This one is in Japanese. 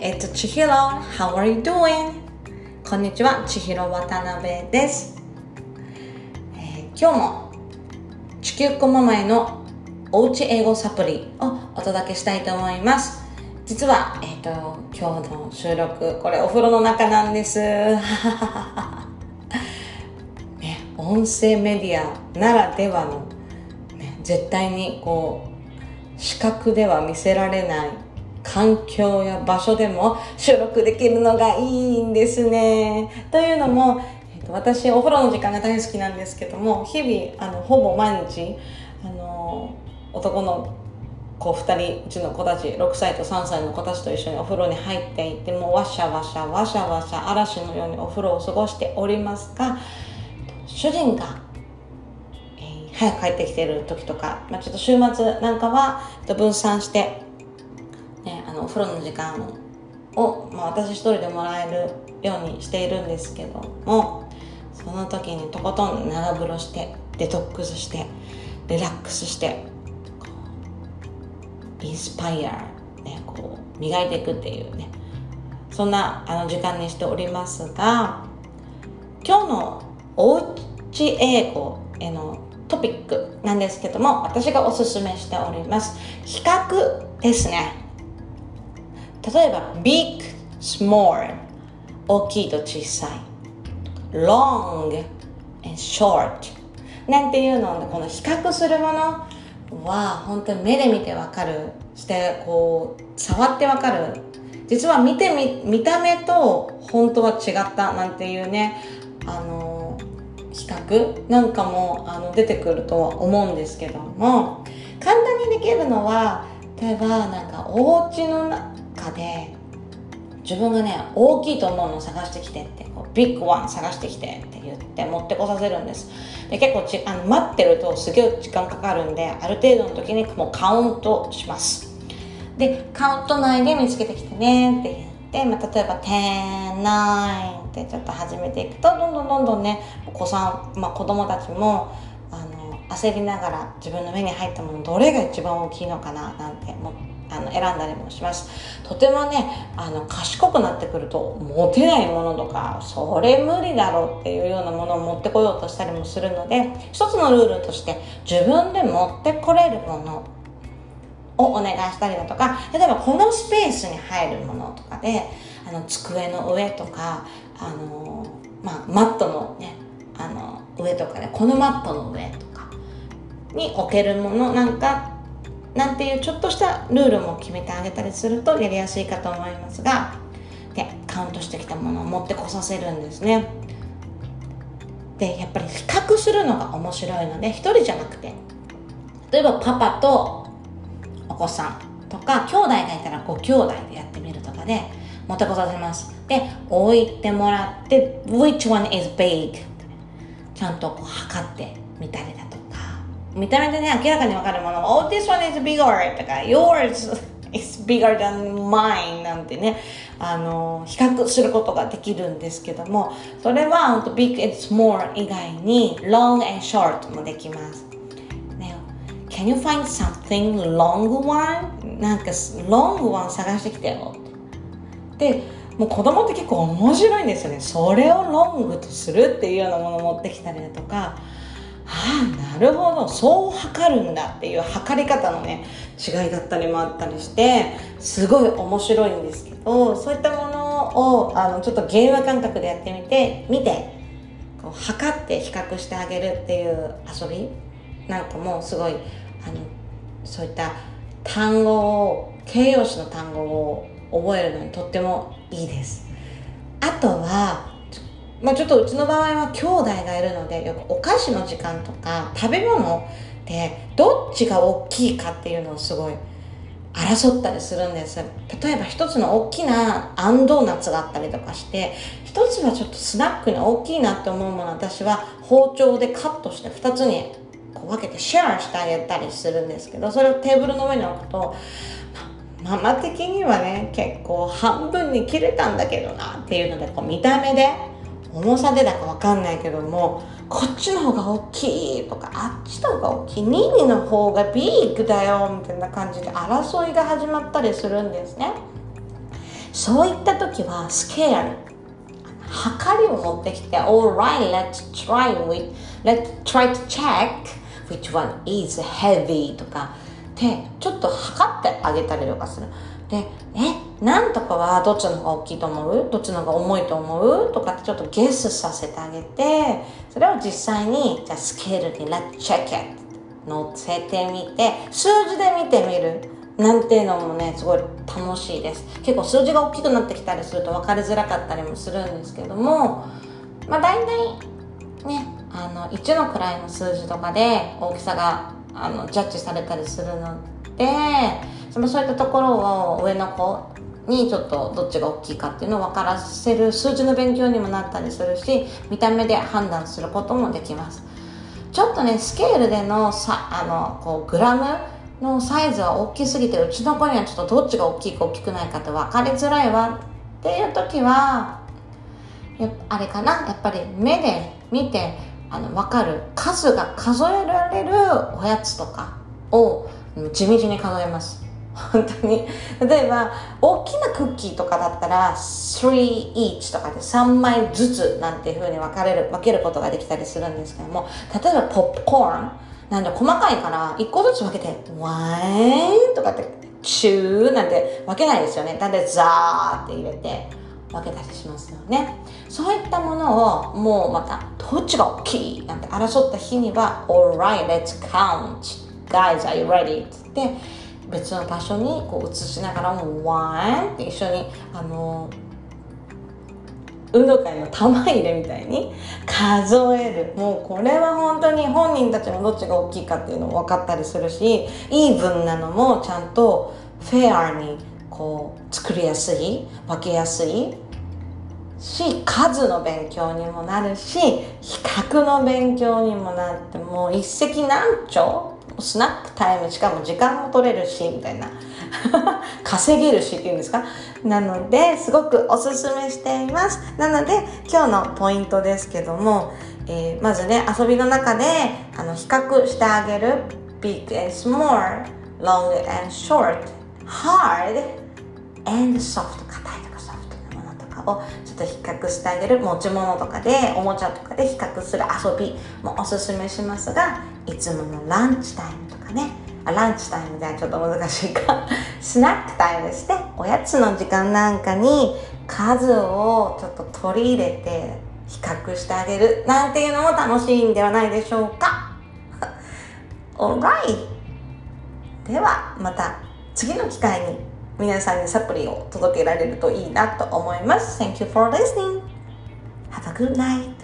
it's Chihiro. How are you doing? こんにちは、千尋渡辺です、えー今日も地球こままへのおうち英語サプリをお届けしたいと思います。実は、えっ、と、今日の収録、これお風呂の中なんです。ね、音声メディアならではの、ね、絶対にこう、視覚では見せられない環境や場所でも収録できるのがいいんですね。というのも、えっと私お風呂の時間が大好きなんですけども日々あのほぼ毎日あの男の子2人うちの子たち6歳と3歳の子たちと一緒にお風呂に入っていてもうわしゃわしゃわしゃわしゃ嵐のようにお風呂を過ごしておりますが主人が早く帰ってきてる時とか、まあ、ちょっと週末なんかは分散して、のお風呂の時間を、まあ、私一人でもらえるようにしているんですけどもその時にとことん長風呂してデトックスしてリラックスしてインスパイア、ね、こう磨いていくっていうねそんなあの時間にしておりますが今日のおうち英語へのトピックなんですけども私がおすすめしております。比較ですね。例えば big small 大きいと小さい。long and short なんていうの？をこの比較するもの？は本当に目で見てわかる。してこう触ってわかる。実は見てみ見た目と本当は違ったなんていうねあの比較なんかもあの出てくるとは思うんですけども。簡単にできるのは例えばなんかお家ので自分がね大きいと思うのを探してきてってこうビッグワン探してきてって言って持ってこさせるんです。で結構ちあの待ってるとすげえ時間かかるんである程度の時にもうカウントします。でカウント内で見つけてきてねって言って、まあ、例えば10、9ってちょっと始めていくとどんどんどんどんねお子さん、まあ、子供たちもあの焦りながら自分の目に入ったものどれが一番大きいのかななんてもあの選んだりもします。とてもねあの賢くなってくると持てないものとかそれ無理だろうっていうようなものを持ってこようとしたりもするので一つのルールとして自分で持ってこれるものをお願いしたりだとか例えばこのスペースに入るものとかであの机の上とかあの、まあ、マットのねあの上とかねこのマットの上とかに置けるものなんかなんていうちょっとしたルールも決めてあげたりするとやりやすいかと思いますがでカウントしてきたものを持ってこさせるんですね。でやっぱり比較するのが面白いので一人じゃなくて例えばパパとお子さんとか兄弟がいたらご兄弟でやってみるとかで持ってこさせます。で置いてもらって which one is big? ちゃんとこう測ってみたりだ見た目でね明らかに分かるもの。を oh this one is bigger とか yours is bigger than mine なんてねあの比較することができるんですけどもそれは big and small 以外に long and short もできます。Can you find something long one? なんか long one 探してきてよ。ってでもう子供って結構面白いんですよね。それをロングとするっていうようなものを持ってきたりだとかああなるほど。そう測るんだっていう測り方のね違いだったりもあったりしてすごい面白いんですけどそういったものをあのちょっとゲーム感覚でやってみて見てこう測って比較してあげるっていう遊びなんかもすごいあのそういった単語を形容詞の単語を覚えるのにとってもいいです。あとはまあ、ちょっとうちの場合は兄弟がいるのでよくお菓子の時間とか食べ物でどっちが大きいかっていうのをすごい争ったりするんです。例えば一つの大きなあんドーナツがあったりとかして一つはちょっとスナックに大きいなって思うもの私は包丁でカットして二つにこう分けてシェアしてあげたりするんですけどそれをテーブルの上に置くとママ的にはね結構半分に切れたんだけどなっていうのでこう見た目で重さでだかわかんないけどもこっちの方が大きいとかあっちの方が大きいニーニの方がビッグだよみたいな感じで争いが始まったりするんですね。そういった時はスケール測りを持ってきて Alright, let's try with let's try to check which one is heavy とか。でちょっと測ってあげたりとかする。でえなんとかはどっちの方が大きいと思う？どっちの方が重いと思う？とかってちょっとゲスさせてあげてそれを実際にじゃあスケールに Let's check it 乗せてみて数字で見てみるなんていうのもねすごい楽しいです結構数字が大きくなってきたりすると分かりづらかったりもするんですけどもまあ大体ねあの1の位の数字とかで大きさがあのジャッジされたりするのでそのそういったところを上の子にちょっとどっちが大きいかっていうのを分からせる数字の勉強にもなったりするし見た目で判断することもできます。ちょっとねスケールでのさあのこうグラムのサイズは大きすぎてうちの子にはちょっとどっちが大きいか大きくないかって分かりづらいわっていう時はあれかなやっぱり目で見てあの分かる数が数えられるおやつとかを地道に数えます。本当に。例えば大きなクッキーとかだったら3 each とかで3枚ずつなんていうふうに分かれる分けることができたりするんですけども例えばポップコーンなんで細かいから1個ずつ分けてワインとかってチューなんて分けないですよね。なんでザーって入れて分けたりしますよね。そういったものをもうまたどっちが大きい？なんて争った日には Alright, let's count. Guys, are you ready? って別の場所にこう移しながらもワンって一緒にあの運動会の玉入れみたいに数える。もうこれは本当に本人たちもどっちが大きいかっていうのも分かったりするしイーブンなのもちゃんとフェアにこう作りやすい分けやすい。し数の勉強にもなるし比較の勉強にもなってもう一石何鳥スナックタイムしかも時間も取れるしみたいな。稼げるしっていうんですか？なのですごくおすすめしています。なので今日のポイントですけども、えー、まずね遊びの中であの比較してあげる big and small long and short hard and soft 硬いとかソフトなものとかをちょっと比較してあげる持ち物とかでおもちゃとかで比較する遊びもおすすめしますがいつものランチタイムとかね。あランチタイムではちょっと難しいか。スナックタイムしておやつの時間なんかに数をちょっと取り入れて比較してあげるなんていうのも楽しいんではないでしょうか。Alright ではまた次の機会に皆さんにサプリを届けられるといいなと思います。Thank you for listening. Have a good night.